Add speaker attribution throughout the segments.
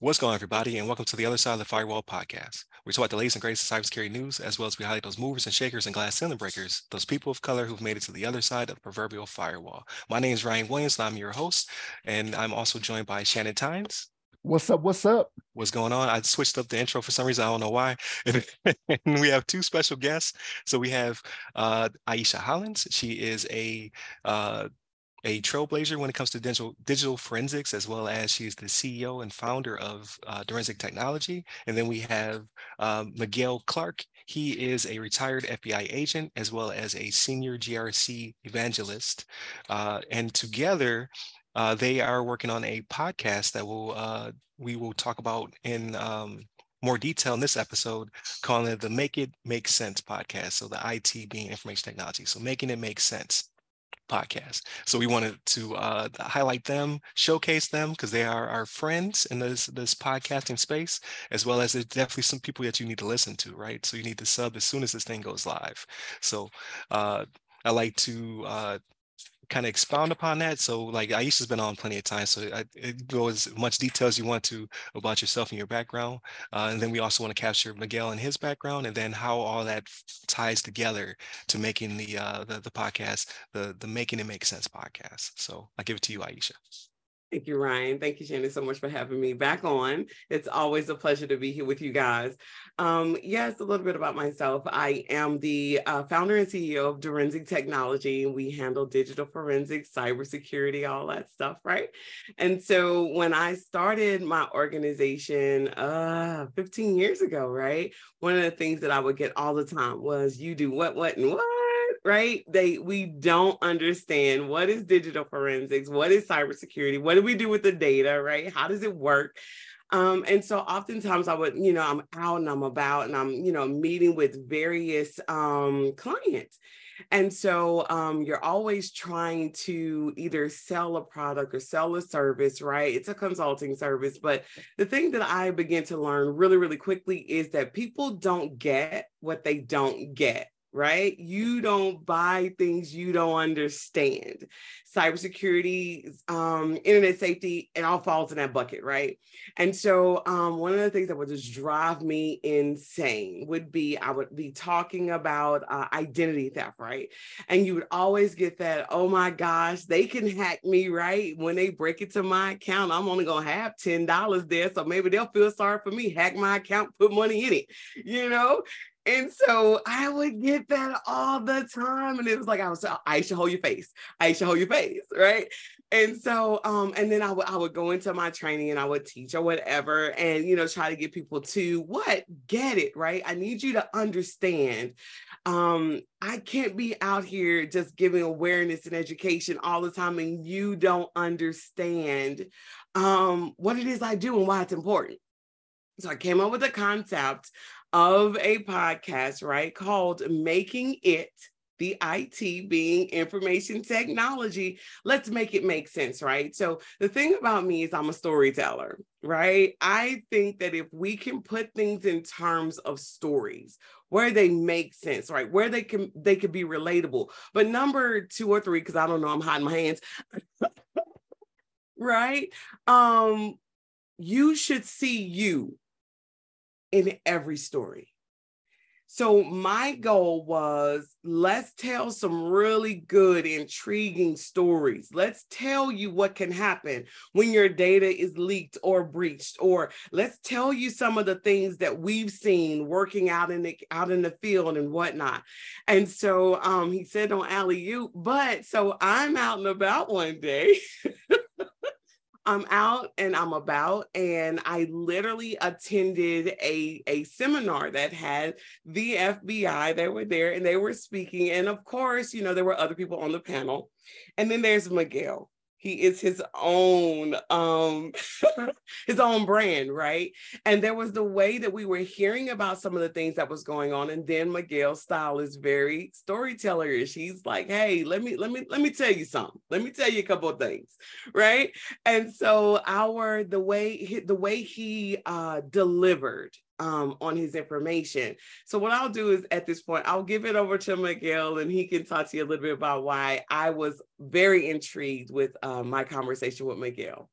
Speaker 1: What's going on, everybody, and welcome to the Other Side of the Firewall podcast. We talk about the latest and greatest cybersecurity news, as well as we highlight those movers and shakers and glass ceiling breakers, those people of color who've made it to the other side of the proverbial firewall. My name is Ryan Williams, and I'm your host, and I'm also joined by Shannon Tynes.
Speaker 2: What's up? What's up?
Speaker 1: What's going on? I switched up the intro for some reason. I don't know why. and we have two special guests. So we have uh, Ieshea Hollins. She is a uh, a trailblazer when it comes to digital, digital forensics, as well as she's the CEO and founder of uh, Direnzic Technology. And then we have uh, Miguel Clarke. He is a retired FBI agent, as well as a senior GRC evangelist. Uh, and together, uh, they are working on a podcast that will uh, we will talk about in um, more detail in this episode, calling it the Make It Make Sense podcast. So the IT being information technology. So making it make sense podcast. So we wanted to uh, highlight them, showcase them because they are our friends in this this podcasting space, as well as there's definitely some people that you need to listen to, right? So you need to sub as soon as this thing goes live. So uh, I like to uh, kind of expound upon that. So like Ieshea's been on plenty of times, so I, it go as much detail as you want to about yourself and your background. Uh, and then we also want to capture Miguel and his background and then how all that ties together to making the, uh, the, the podcast, the, the Making It Make Sense podcast. So I give it to you, Ieshea.
Speaker 3: Thank you, Ryan. Thank you, Shannon, so much for having me back on. It's always a pleasure to be here with you guys. Um, yes, a little bit about myself. I am the uh, founder and CEO of Direnzic Technology. We handle digital forensics, cybersecurity, all that stuff, right? And so when I started my organization uh, 15 years ago, right, one of the things that I would get all the time was, "You do what, what, and what." right? They we don't understand what is digital forensics, what is cybersecurity, what do we do with the data, right? How does it work? Um, and so oftentimes I would, you know, I'm out and I'm about and I'm, you know, meeting with various um, clients. And so um, you're always trying to either sell a product or sell a service, right? It's a consulting service. But the thing that I begin to learn really, really quickly is that people don't get what they don't get right? You don't buy things you don't understand. Cybersecurity, um, internet safety, it all falls in that bucket, right? And so, um, one of the things that would just drive me insane would be I would be talking about uh, identity theft, right? And you would always get that, oh my gosh, they can hack me, right? When they break into my account, I'm only gonna have ten dollars there, so maybe they'll feel sorry for me, hack my account, put money in it, you know. And so I would get that all the time. And it was like, I was, I should hold your face. I should hold your face. Right. And so, um, and then I would, I would go into my training and I would teach or whatever, and, you know, try to get people to what get it. Right. I need you to understand. Um, I can't be out here just giving awareness and education all the time. And you don't understand, um, what it is I do and why it's important. So I came up with a concept of a podcast, right, called Making It the IT being information technology. Let's make it make sense, right? So, the thing about me is I'm a storyteller, right? I think that if we can put things in terms of stories where they make sense, right? Where they can they could be relatable. But number 2 or 3 cuz I don't know, I'm hiding my hands. right? Um you should see you in every story. So my goal was let's tell some really good, intriguing stories. Let's tell you what can happen when your data is leaked or breached, or let's tell you some of the things that we've seen working out in the out in the field and whatnot. And so um, he said on alley you, but so I'm out and about one day. I'm out and I'm about, and I literally attended a, a seminar that had the FBI. They were there and they were speaking. And of course, you know, there were other people on the panel. And then there's Miguel he is his own um his own brand right? And there was the way that we were hearing about some of the things that was going on and then miguel's style is very storytellerish. He's like hey let me let me let me tell you something. Let me tell you a couple of things right? And so our the way the way he uh delivered um, on his information. So what I'll do is at this point, I'll give it over to Miguel and he can talk to you a little bit about why I was very intrigued with um, my conversation with Miguel.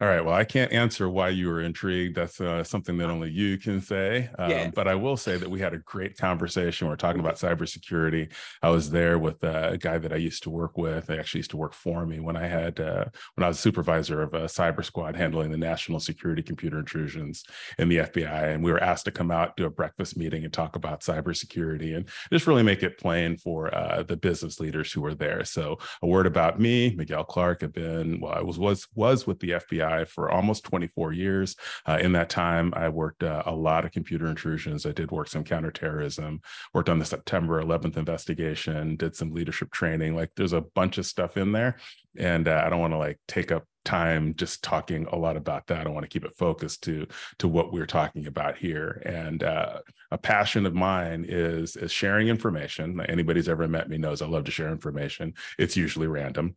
Speaker 2: All right. Well, I can't answer why you were intrigued. That's uh, something that only you can say. Um, yes. But I will say that we had a great conversation. We're talking about cybersecurity. I was there with uh, a guy that I used to work with. I actually used to work for me when I had uh, when I was supervisor of a cyber squad handling the national security computer intrusions in the FBI. And we were asked to come out do a breakfast meeting and talk about cybersecurity and just really make it plain for uh, the business leaders who were there. So a word about me, Miguel Clarke. I've been well, I was was was with the FBI for almost 24 years. Uh, in that time, I worked uh, a lot of computer intrusions. I did work some counterterrorism, worked on the September 11th investigation, did some leadership training. Like there's a bunch of stuff in there. And uh, I don't want to like take up time just talking a lot about that. I want to keep it focused to to what we're talking about here. And uh, a passion of mine is is sharing information. Anybody's ever met me knows I love to share information. It's usually random,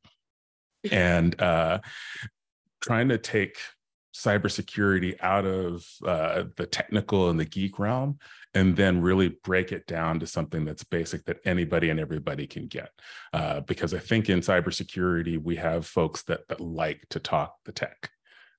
Speaker 2: and uh, trying to take cybersecurity out of uh, the technical and the geek realm and then really break it down to something that's basic that anybody and everybody can get. Uh, because i think in cybersecurity we have folks that, that like to talk the tech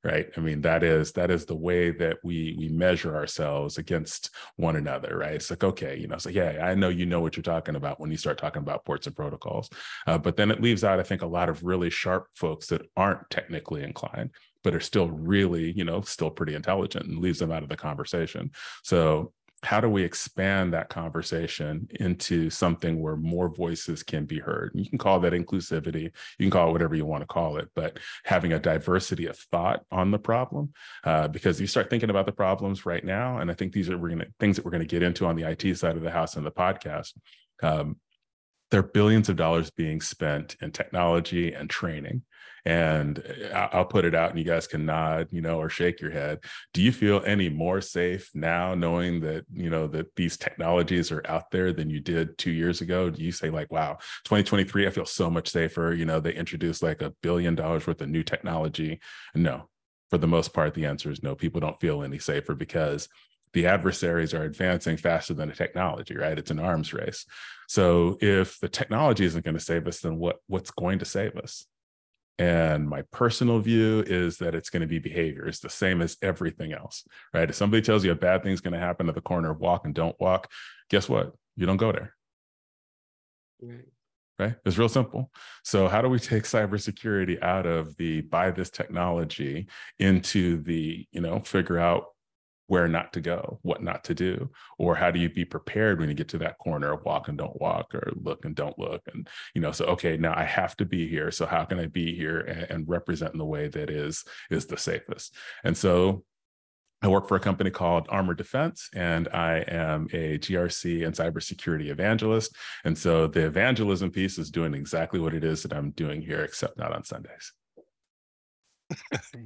Speaker 2: right? I mean that is that is the way that we we measure ourselves against one another right? It's like okay you know so yeah i know you know what you're talking about when you start talking about ports and protocols uh, but then it leaves out i think a lot of really sharp folks that aren't technically inclined but are still really you know still pretty intelligent and leaves them out of the conversation. So how do we expand that conversation into something where more voices can be heard? You can call that inclusivity, you can call it whatever you want to call it, but having a diversity of thought on the problem, uh, because you start thinking about the problems right now, and I think these are we're gonna, things that we're going to get into on the IT side of the house in the podcast. Um, there are billions of dollars being spent in technology and training and uh, I'll put it out and you guys can nod, you know, or shake your head. Do you feel any more safe now knowing that, you know, that these technologies are out there than you did two years ago? Do you say like, wow, 2023, I feel so much safer. You know, they introduced like a billion dollars worth of new technology. No, for the most part, the answer is no. People don't feel any safer because the adversaries are advancing faster than the technology, right? It's an arms race. So if the technology isn't going to save us, then what what's going to save us? And my personal view is that it's going to be behavior. It's the same as everything else, right? If somebody tells you a bad thing's going to happen at the corner of walk and don't walk, guess what? You don't go there. Right. Right. It's real simple. So, how do we take cybersecurity out of the buy this technology into the, you know, figure out where not to go, what not to do, or how do you be prepared when you get to that corner of walk and don't walk or look and don't look. And, you know, so, okay, now I have to be here. So how can I be here and, and represent in the way that is, is the safest? And so I work for a company called Armor Defense, and I am a GRC and cybersecurity evangelist. And so the evangelism piece is doing exactly what it is that I'm doing here, except not on Sundays.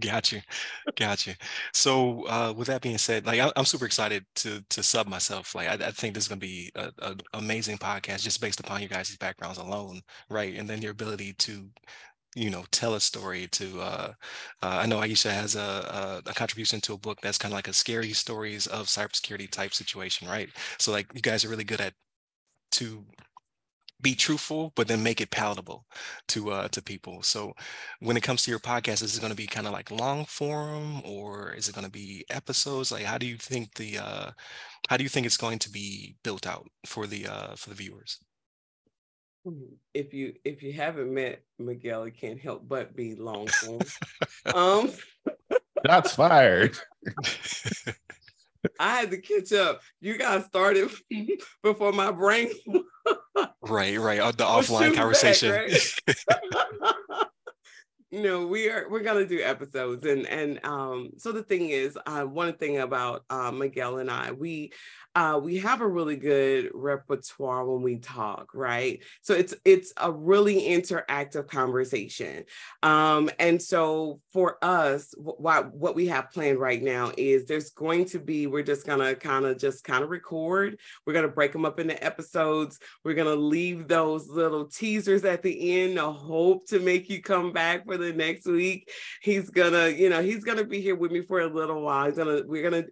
Speaker 1: Got you got you so uh with that being said like I, am super excited to to sub myself like i, I think this is going to be an amazing podcast just based upon you guys' backgrounds alone right and then your ability to you know tell a story to uh, uh i know Ieshea has a, a, a contribution to a book that's kind of like a scary stories of cybersecurity type situation right? So like you guys are really good at to be truthful, but then make it palatable to uh, to people. So when it comes to your podcast, is it going to be kind of like long form, or is it going to be episodes? Like, how do you think the uh, how do you think it's going to be built out for the uh, for the viewers?
Speaker 3: Hmm, if you if you haven't met Miguel, it can't help but be long form. um,
Speaker 2: that's fired.
Speaker 3: I had to catch up. You guys started before my brain.
Speaker 1: right, right. Uh, the offline conversation. Back,
Speaker 3: right? you know, we are we're gonna do episodes, and and um. So the thing is, uh, one thing about uh, Miguel and I, we uh, we have a really good repertoire when we talk, right? So it's it's a really interactive conversation. Um, and so for us, what what we have planned right now is there's going to be we're just gonna kind of just kind of record. We're gonna break them up into episodes. We're gonna leave those little teasers at the end to hope to make you come back for the next week. He's gonna, you know, he's gonna be here with me for a little while. He's gonna we're gonna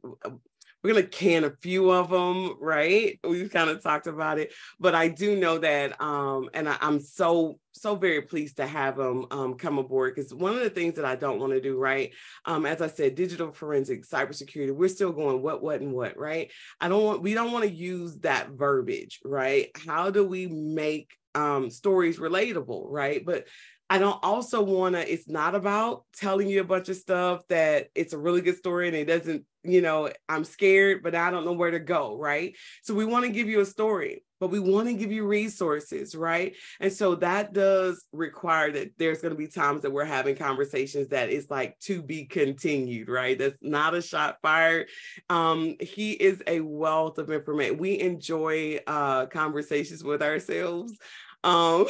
Speaker 3: we're gonna can a few of them, right? We've kind of talked about it, but I do know that, um, and I, am so so very pleased to have them um, come aboard because one of the things that I don't want to do, right? Um, as I said, digital forensic, cybersecurity, we're still going what, what, and what, right? I don't want we don't want to use that verbiage, right? How do we make um, stories relatable, right? But I don't also want to, it's not about telling you a bunch of stuff that it's a really good story and it doesn't, you know, I'm scared, but I don't know where to go, right? So we want to give you a story, but we want to give you resources, right? And so that does require that there's going to be times that we're having conversations that is like to be continued, right? That's not a shot fired. Um, he is a wealth of information. We enjoy uh, conversations with ourselves. Um,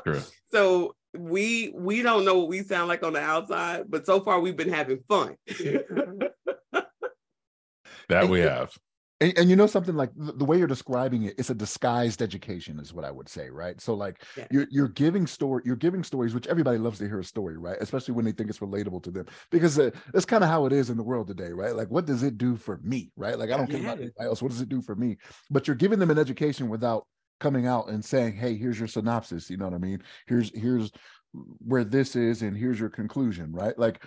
Speaker 3: so we we don't know what we sound like on the outside, but so far we've been having fun.
Speaker 2: that we have.
Speaker 4: And, and, you know something like the, the, way you're describing it, it's a disguised education, is what I would say, right? So like yeah. you're you're giving story, you're giving stories, which everybody loves to hear a story, right? Especially when they think it's relatable to them, because uh, that's kind of how it is in the world today, right? Like, what does it do for me, right? Like, I don't yeah. care about anybody else. What does it do for me? But you're giving them an education without coming out and saying, "Hey, here's your synopsis." You know what I mean? Here's here's where this is, and here's your conclusion, right? Like,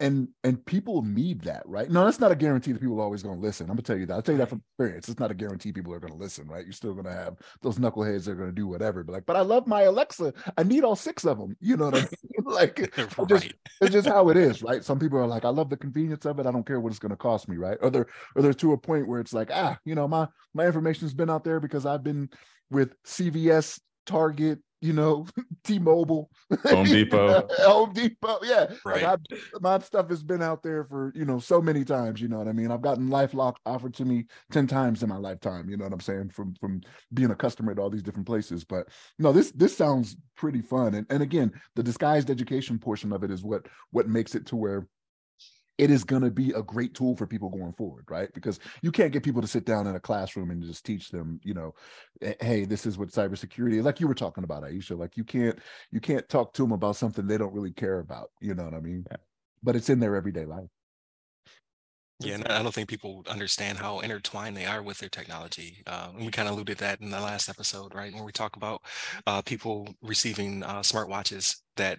Speaker 4: and and people need that, right? No, that's not a guarantee that people are always going to listen. I'm gonna tell you that. I'll tell you that from experience. It's not a guarantee people are going to listen, right? You're still going to have those knuckleheads that are going to do whatever. But like, but I love my Alexa. I need all six of them. You know what I mean? like, right. it's, just, it's just how it is, right? Some people are like, I love the convenience of it. I don't care what it's going to cost me, right? Or they're or they're to a point where it's like, ah, you know, my my information's been out there because I've been with CVS, Target, you know, T-Mobile,
Speaker 2: Home Depot,
Speaker 4: Home Depot. Yeah,
Speaker 1: right.
Speaker 4: Like my stuff has been out there for you know so many times. You know what I mean? I've gotten LifeLock offered to me ten times in my lifetime. You know what I'm saying? From from being a customer at all these different places. But no, this this sounds pretty fun. And and again, the disguised education portion of it is what what makes it to where it is going to be a great tool for people going forward, right? Because you can't get people to sit down in a classroom and just teach them, you know, hey, this is what cybersecurity is. Like you were talking about, Ieshea. Like you can't you can't talk to them about something they don't really care about. You know what I mean? Yeah. But it's in their everyday life.
Speaker 1: Yeah, and I don't think people understand how intertwined they are with their technology. Uh, and we kind of alluded that in the last episode, right? When we talk about uh, people receiving uh, smartwatches that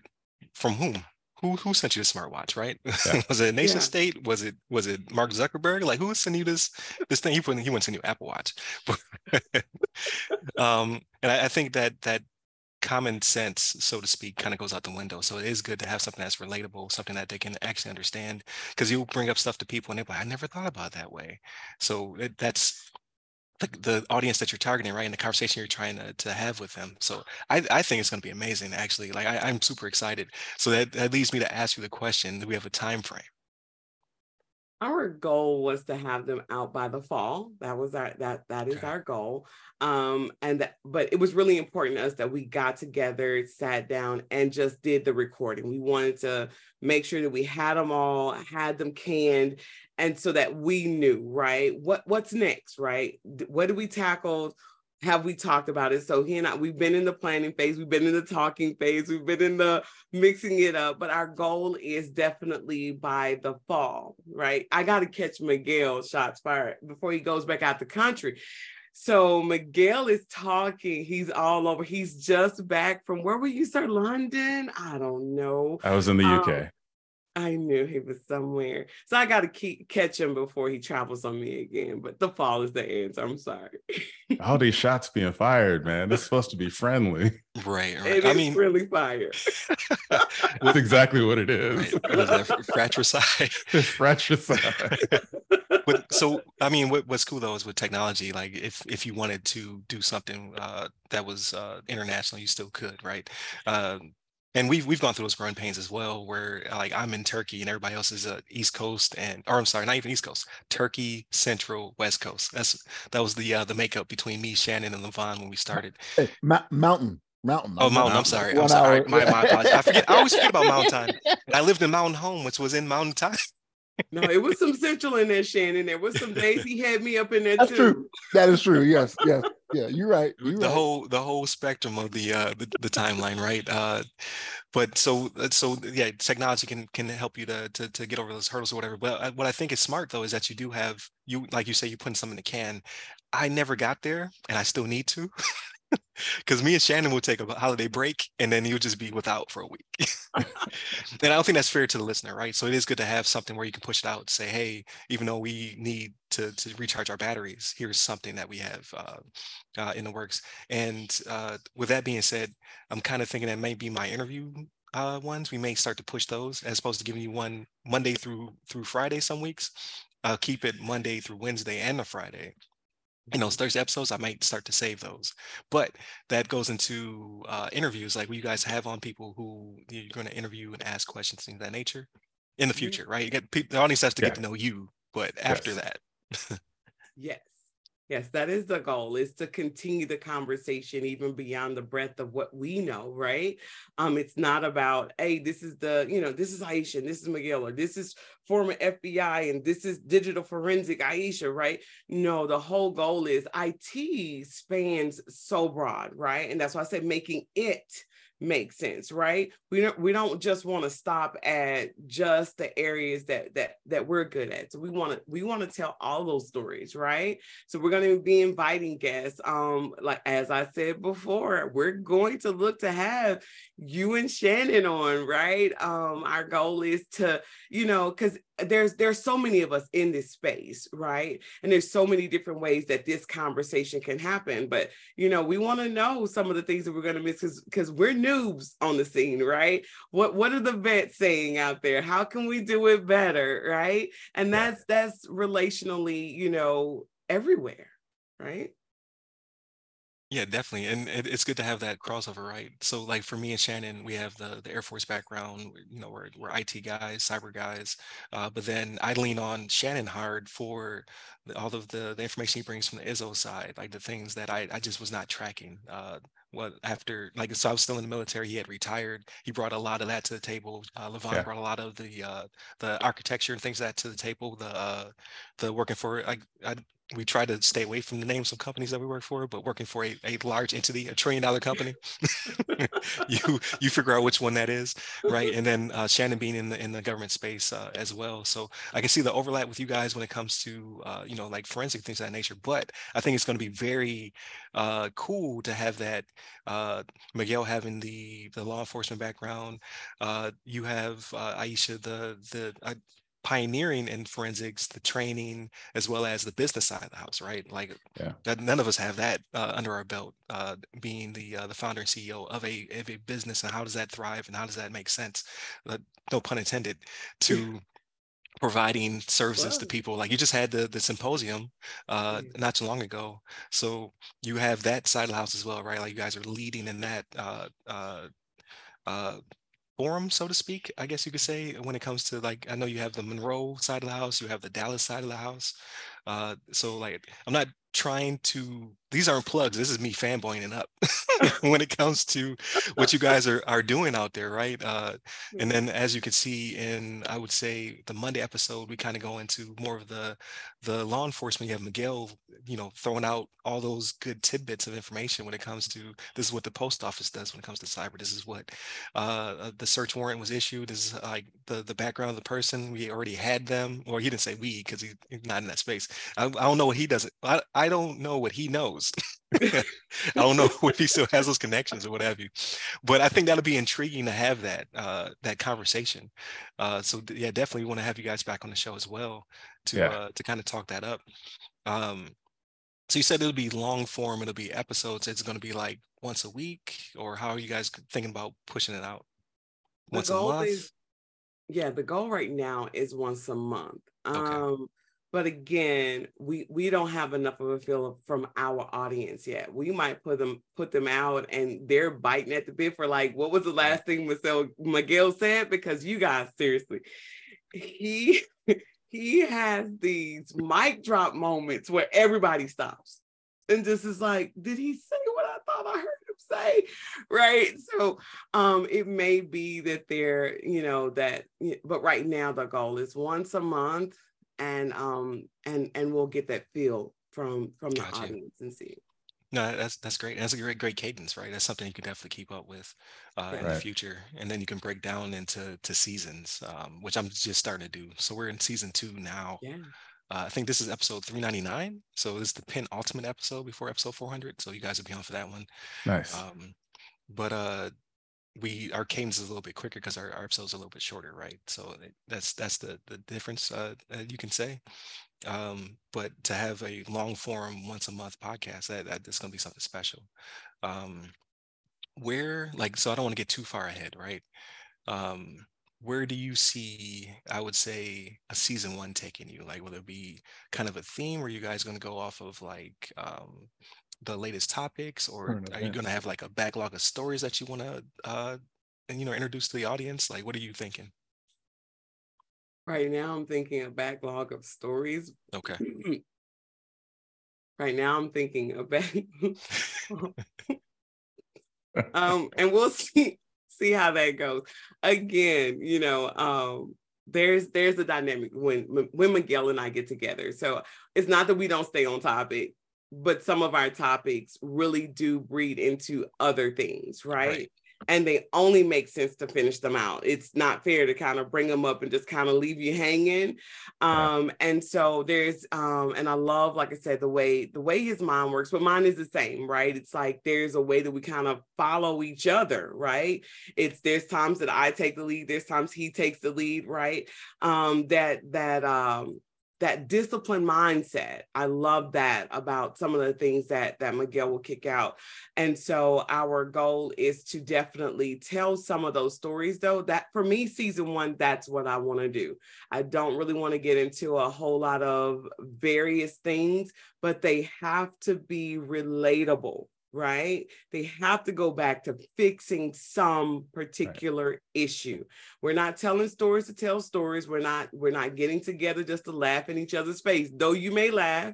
Speaker 1: from whom who who sent you a smartwatch, right? Yeah. was it a nation yeah. state? Was it was it Mark Zuckerberg? Like who sent you this this thing? He put he wouldn't send you Apple Watch. um, and I, I, think that that common sense, so to speak, kind of goes out the window. So it is good to have something that's relatable, something that they can actually understand. Because you bring up stuff to people and they're like, I never thought about that way. So it, that's the, the audience that you're targeting, right? And the conversation you're trying to, to have with them. So I, I think it's going to be amazing, actually. Like I, I'm super excited. So that, that leads me to ask you the question, do we have a time frame?
Speaker 3: Our goal was to have them out by the fall. That was our that that is okay. our goal. Um and that but it was really important to us that we got together sat down and just did the recording. We wanted to make sure that we had them all had them canned and so that we knew right? What what's next right? What do we tackle have we talked about it? So he and I, we've been in the planning phase, we've been in the talking phase, we've been in the mixing it up, but our goal is definitely by the fall, right? I got to catch Miguel shots fired before he goes back out the country. So Miguel is talking. He's all over. He's just back from where were you, sir? London? I don't know.
Speaker 2: I was in the UK. Um,
Speaker 3: I knew he was somewhere. So I got to keep catch him before he travels on me again. But the fall is the answer. I'm sorry.
Speaker 2: All these shots being fired, man. This is supposed to be friendly.
Speaker 1: Right.
Speaker 3: right. It I mean, really fire.
Speaker 2: That's exactly what it is.
Speaker 1: Right. fratricide.
Speaker 2: fratricide.
Speaker 1: but so I mean, what, what's cool though is with technology. Like, if if you wanted to do something uh, that was uh, international, you still could, right? Uh, and we've we've gone through those growing pains as well where like i'm in turkey and everybody else is uh, east coast and or i'm sorry not even east coast turkey central west coast that's that was the uh, the makeup between me shannon and levon when we started
Speaker 4: hey, ma- mountain mountain
Speaker 1: oh mountain i'm sorry i'm sorry my, my apologies i forget i always forget about mountain time i lived in mountain home which was in mountain time
Speaker 3: no, it was some central in there, Shannon. There was some days he had me up in there
Speaker 4: That's
Speaker 3: too.
Speaker 4: true. That is true. Yes, yes, yeah. You're right. You're
Speaker 1: the
Speaker 4: right.
Speaker 1: whole the whole spectrum of the uh the, the timeline, right? Uh, but so uh, so yeah, technology can can help you to to, to get over those hurdles or whatever. But uh, what I think is smart though is that you do have you like you say you put something in the can. I never got there, and I still need to. because me and Shannon will take a holiday break and then you'll just be without for a week. and I don't think that's fair to the listener, right? So it is good to have something where you can push it out, say, hey, even though we need to, to recharge our batteries, here's something that we have uh, uh, in the works. And uh, with that being said, I'm kind of thinking that may be my interview uh, ones. We may start to push those as opposed to giving you one Monday through through Friday some weeks. Uh, keep it Monday through Wednesday and a Friday in know, Thursday episodes, I might start to save those. But that goes into uh, interviews, like you guys have on people who you're going to interview and ask questions, things of that nature in the mm-hmm. future, right? You get people, the audience has to yeah. get to know you, but after yes.
Speaker 3: that. yes. Yes, that is the goal is to continue the conversation even beyond the breadth of what we know, right? Um, it's not about, hey, this is the, you know, this is Ieshea, this is Miguel, or this is former FBI, and this is digital forensic Ieshea, right? No, the whole goal is IT spans so broad, right? And that's why I said making it make sense, right? We don't we don't just want to stop at just the areas that that that we're good at. So we want to we want to tell all those stories, right? So we're going to be inviting guests. Um, like as I said before, we're going to look to have you and Shannon on, right? Um, our goal is to, you know, because there's there's so many of us in this space right? And there's so many different ways that this conversation can happen but you know we want to know some of the things that we're going to miss because because we're noobs on the scene right? What what are the vets saying out there? How can we do it better right? And that's that's relationally you know everywhere right
Speaker 1: yeah, definitely. And it, it's good to have that crossover, right? So like for me and Shannon, we have the the Air Force background, you know, we're we're IT guys, cyber guys. Uh, but then I lean on Shannon hard for the, all of the, the information he brings from the ISO side, like the things that I, I just was not tracking. Uh, what after like so I was still in the military, he had retired. He brought a lot of that to the table. Uh, Levon yeah. brought a lot of the uh, the architecture and things like that to the table. The uh, the working for I, I we try to stay away from the names of companies that we work for, but working for a, a large entity, a trillion dollar company, you you figure out which one that is, right? And then uh, Shannon being in the in the government space uh, as well, so I can see the overlap with you guys when it comes to uh, you know like forensic things of that nature. But I think it's going to be very uh, cool to have that uh, Miguel having the the law enforcement background, uh, you have Ieshea the the pioneering in forensics, the training, as well as the business side of the house, right? Like yeah. that, none of us have that uh, under our belt, uh, being the uh, the founder and CEO of a of a business, and how does that thrive, and how does that make sense? no pun intended. To providing services to people like you just had the the symposium uh not too long ago so you have that side of the house as well right like you guys are leading in that uh uh uh forum, so to speak, I guess you could say, when it comes to like, I know you have the Monroe side of the house, you have the Dallas side of the house. Uh, so like, I'm not trying to these aren't plugs this is me fanboying up when it comes to what you guys are are doing out there right? Uh and then as you can see in i would say the monday episode we kind of go into more of the the law enforcement. You have miguel you know throwing out all those good tidbits of information when it comes to this is what the post office does when it comes to cyber. This is what uh, uh the search warrant was issued. This is like the the background of the person. We already had them. Or he didn't say we because he's not in that space I, I don't know what he does I, I don't know what he knows. I don't know if he still has those connections or what have you, but I think that'll be intriguing to have that uh, that conversation. Uh, so yeah, definitely want to have you guys back on the show as well to yeah. uh, to kind of talk that up. Um, so you said it'll be long form, it'll be episodes. It's going to be like once a week, or how are you guys thinking about pushing it out?
Speaker 3: Once a month. Is, yeah, the goal right now is once a month. Okay. Um, but again we we don't have enough of a feel from our audience yet. We might put them put them out and they're biting at the bit for like what was the last thing Miguel, Miguel said? Because you guys seriously he he has these mic drop moments where everybody stops and just is like did he say what i thought i heard him say? Right? So um it may be that they're you know that but right now the goal is once a month and um and and we'll get that feel from from the gotcha. audience and see
Speaker 1: no, that's that's great. That's a great great cadence, right? That's something you can definitely keep up with uh, in the future, and then you can break down into to seasons, um, which I'm just starting to do. So we're in season two now.
Speaker 3: Yeah.
Speaker 1: Uh, I think this is episode 399. So this is the pin ultimate episode before episode 400. So you guys will be on for that one.
Speaker 2: Nice.
Speaker 1: Um, but uh, we our cadence is a little bit quicker because our, our episodes are a little bit shorter, right? So that's that's the the difference uh, you can say. Um, but to have a long form once a month podcast, that, that that's gonna be something special. Um, where like so I don't want to get too far ahead, right? Um, where do you see i would say a season one taking you like will it be kind of a theme where you guys going to go off of like um the latest topics or are you going to have like a backlog of stories that you want to uh you know introduce to the audience? Like what are you thinking?
Speaker 3: Right now i'm thinking a backlog of stories.
Speaker 1: Okay.
Speaker 3: Right now i'm thinking a back um and we'll see see how that goes. Again, you know, um, there's there's a dynamic when when Miguel and I get together. So it's not that we don't stay on topic, but some of our topics really do breed into other things, right? right and they only make sense to finish them out. It's not fair to kind of bring them up and just kind of leave you hanging. Um, and so there's um, and I love, like I said, the way the way his mind works, but mine is the same, right? It's like there's a way that we kind of follow each other, right? It's there's times that I take the lead, there's times he takes the lead, right? Um, that that um that disciplined mindset. I love that about some of the things that that Miguel will kick out. And so our goal is to definitely tell some of those stories though. That for me season 1 that's what I want to do. I don't really want to get into a whole lot of various things, but they have to be relatable right? They have to go back to fixing some particular right. issue. We're not telling stories to tell stories. We're not we're not getting together just to laugh in each other's face. Though you may laugh,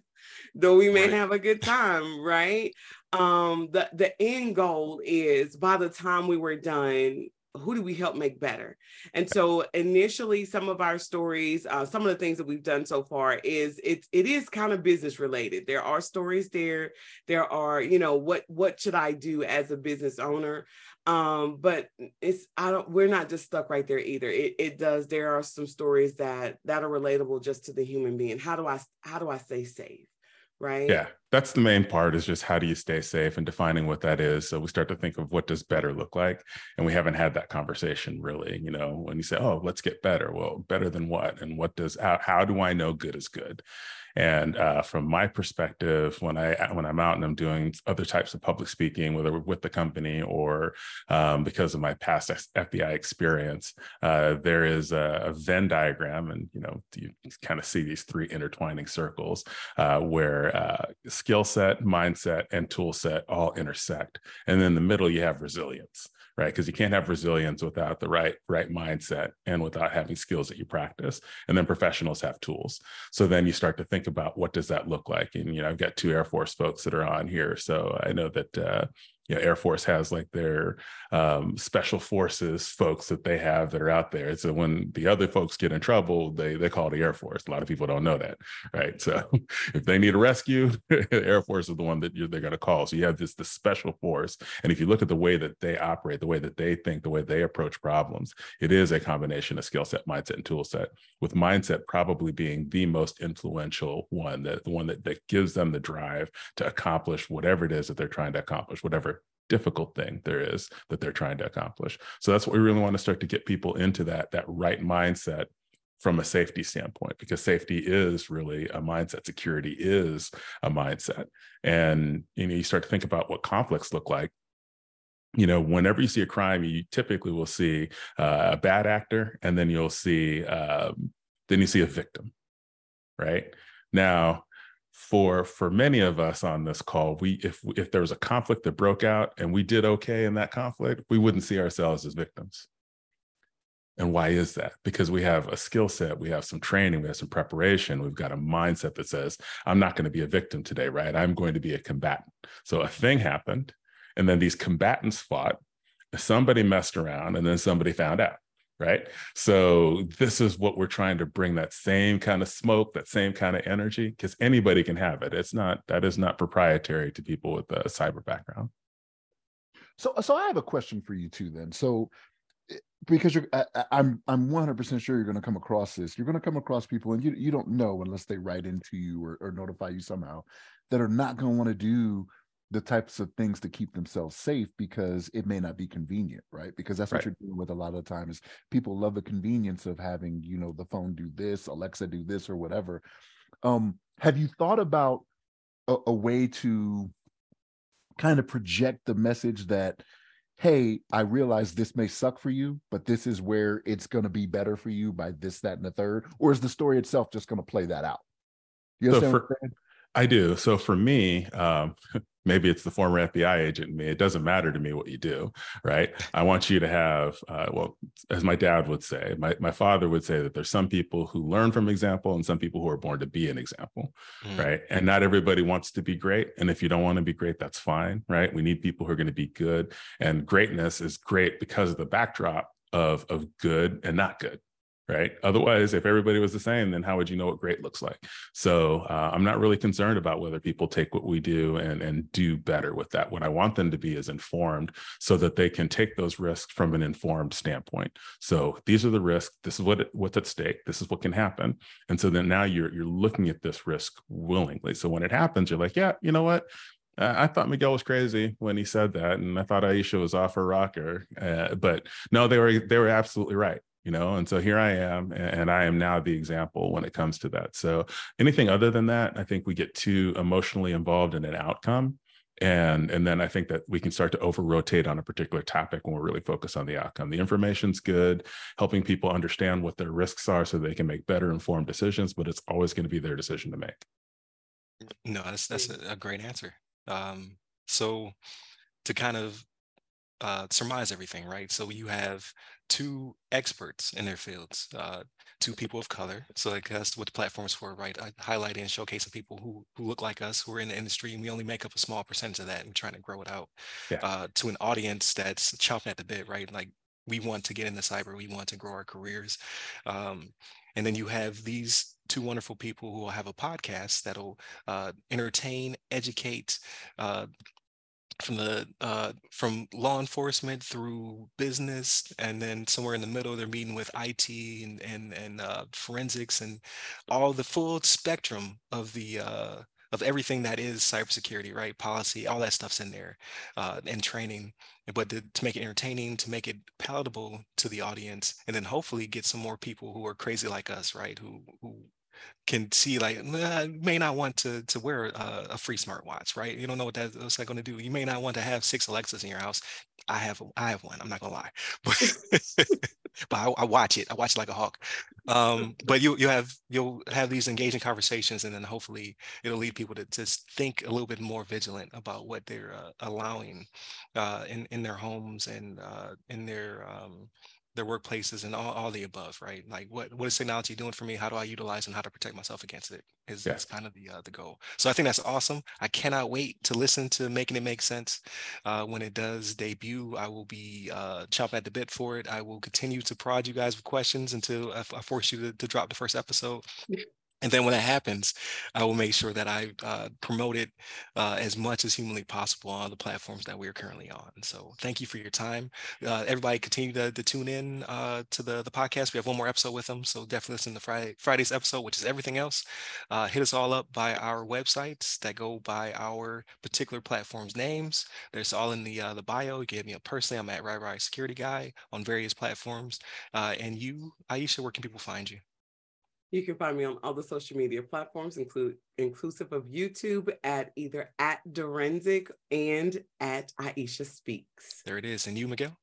Speaker 3: though we may right. have a good time, right? Um the the end goal is by the time we were done who do we help make better? And so initially, some of our stories, uh, some of the things that we've done so far is it it is kind of business related. There are stories there. There are, you know, what what should I do as a business owner? Um, but it's I don't we're not just stuck right there either. It it does. There are some stories that that are relatable just to the human being. How do I how do I stay safe? Right.
Speaker 2: Yeah that's the main part is just how do you stay safe and defining what that is. So we start to think of what does better look like and we haven't had that conversation really you know when you say oh let's get better. Well better than what? And what does how, how do i know good is good? And uh, from my perspective when i when i'm out and i'm doing other types of public speaking whether with the company or um, because of my past fbi experience uh, there is a, a, venn diagram and you know you kind of see these three intertwining circles uh, where uh, skill set, mindset, and tool set all intersect. And then in the middle, you have resilience, right? Because you can't have resilience without the right right mindset and without having skills that you practice. And then professionals have tools. So then you start to think about what does that look like? And you know, I've got two Air Force folks that are on here, so I know that uh, you know, Air Force has like their um, special forces folks that they have that are out there. So when the other folks get in trouble, they they call the Air Force. A lot of people don't know that, right? So if they need a rescue, Air Force is the one that they're going to call. So you have this this special force, and if you look at the way that they operate, the way that they think, the way they approach problems, it is a combination of skill set, mindset, and tool set. With mindset probably being the most influential one, that the one that that gives them the drive to accomplish whatever it is that they're trying to accomplish, whatever difficult thing there is that they're trying to accomplish. So that's what we really want to start to get people into that that right mindset from a safety standpoint because safety is really a mindset security is a mindset. And you know you start to think about what conflicts look like. You know whenever you see a crime you typically will see uh, a bad actor and then you'll see um, then you see a victim right? Now for for many of us on this call we if if there was a conflict that broke out and we did okay in that conflict we wouldn't see ourselves as victims. And why is that? Because we have a skill set we have some training we have some preparation we've got a mindset that says i'm not going to be a victim today right? I'm going to be a combatant. So a thing happened and then these combatants fought. Somebody messed around, and then somebody found out right? So this is what we're trying to bring that same kind of smoke, that same kind of energy, because anybody can have it. It's not that is not proprietary to people with a cyber background.
Speaker 4: So, so I have a question for you too. Then, so eh, because you're, I, I'm, I'm 100% sure you're going to come across this. You're going to come across people, and you, you don't know unless they write into you or, or notify you somehow that are not going to want to do the types of things to keep themselves safe because it may not be convenient, right? Because that's what right. you're dealing with a lot of times. people love the convenience of having, you know, the phone do this, Alexa do this or whatever. Um, have you thought about a, a way to kind of project the message that, hey, I realize this may suck for you, but this is where it's going to be better for you by this, that, and the third? Or is the story itself just going to play that out?
Speaker 2: You know so for, I do. So for me, um, maybe it's the former FBI agent in me. It doesn't matter to me what you do, right? I want you to have, uh, well, as my dad would say, my, my father would say that there's some people who learn from example and some people who are born to be an example, mm. right? And not everybody wants to be great. And if you don't want to be great, that's fine, right? We need people who are going to be good. And greatness is great because of the backdrop of, of good and not good, right? Otherwise, if everybody was the same, then how would you know what great looks like? So uh, I'm not really concerned about whether people take what we do and and do better with that. What I want them to be is informed so that they can take those risks from an informed standpoint. So these are the risks. This is what what's at stake. This is what can happen. And so then now you're you're looking at this risk willingly. So when it happens, you're like, yeah, you know what? I thought Miguel was crazy when he said that, and I thought Ieshea was off her rocker. Uh, but no, they were they were absolutely right you know and so here i am and i am now the example when it comes to that. So anything other than that i think we get too emotionally involved in an outcome and and then i think that we can start to over rotate on a particular topic when we're really focused on the outcome. The information's good helping people understand what their risks are so they can make better informed decisions but it's always going to be their decision to make.
Speaker 1: No that's that's a, great answer. Um so to kind of uh, surmise everything, right? So you have two experts in their fields, uh, two people of color. So like that's what the platform's for, right? I highlighting and showcasing people who who look like us, who are in the industry, and we only make up a small percentage of that. and trying to grow it out yeah. uh, to an audience that's chomping at the bit, right? Like we want to get into cyber, we want to grow our careers, um, and then you have these two wonderful people who will have a podcast that'll uh, entertain, educate, uh, from the uh, from law enforcement through business, and then somewhere in the middle, they're meeting with IT and and and uh, forensics and all the full spectrum of the uh, of everything that is cybersecurity, right? Policy, all that stuff's in there, uh, and training. But to, to make it entertaining, to make it palatable to the audience, and then hopefully get some more people who are crazy like us, right? Who who can see like nah, may not want to to wear a, a, free smartwatch, right? You don't know what that, what's that going to do. You may not want to have six Alexas in your house. I have I have one. I'm not gonna lie, but, but I, I, watch it. I watch it like a hawk. Um, but you you have you'll have these engaging conversations, and then hopefully it'll lead people to just think a little bit more vigilant about what they're uh, allowing uh, in in their homes and uh, in their um, their workplaces and all, all the above, right? Like what what is technology doing for me? How do I utilize and how to protect myself against it? Is yeah. kind of the uh, the goal. So I think that's awesome. I cannot wait to listen to making it make sense. Uh, when it does debut, I will be uh, chomping at the bit for it. I will continue to prod you guys with questions until I, I force you to, to drop the first episode. And then when that happens, I will make sure that I uh, promote it uh, as much as humanly possible on the platforms that we are currently on. So thank you for your time. Uh, everybody continue to, to tune in uh, to the, the podcast. We have one more episode with them. So definitely listen to Friday, Friday's episode, which is everything else. Uh, hit us all up by our websites that go by our particular platforms names. There's all in the uh, the bio. You me up personally. I'm at Rai Rai Security Guy on various platforms. and you, Ieshea, where can people find you?
Speaker 3: You can find me on all the social media platforms, include inclusive of YouTube at either at Direnzic and at Ieshea Speaks.
Speaker 1: There it is. And you, Miguel?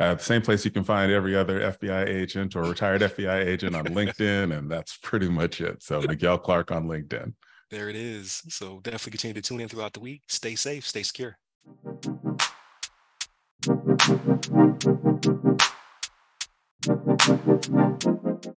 Speaker 2: Uh, the same place you can find every other FBI agent or retired FBI agent on LinkedIn, and that's pretty much it. So Miguel Clarke on LinkedIn.
Speaker 1: There it is. So definitely continue to tune in throughout the week. Stay safe, stay secure.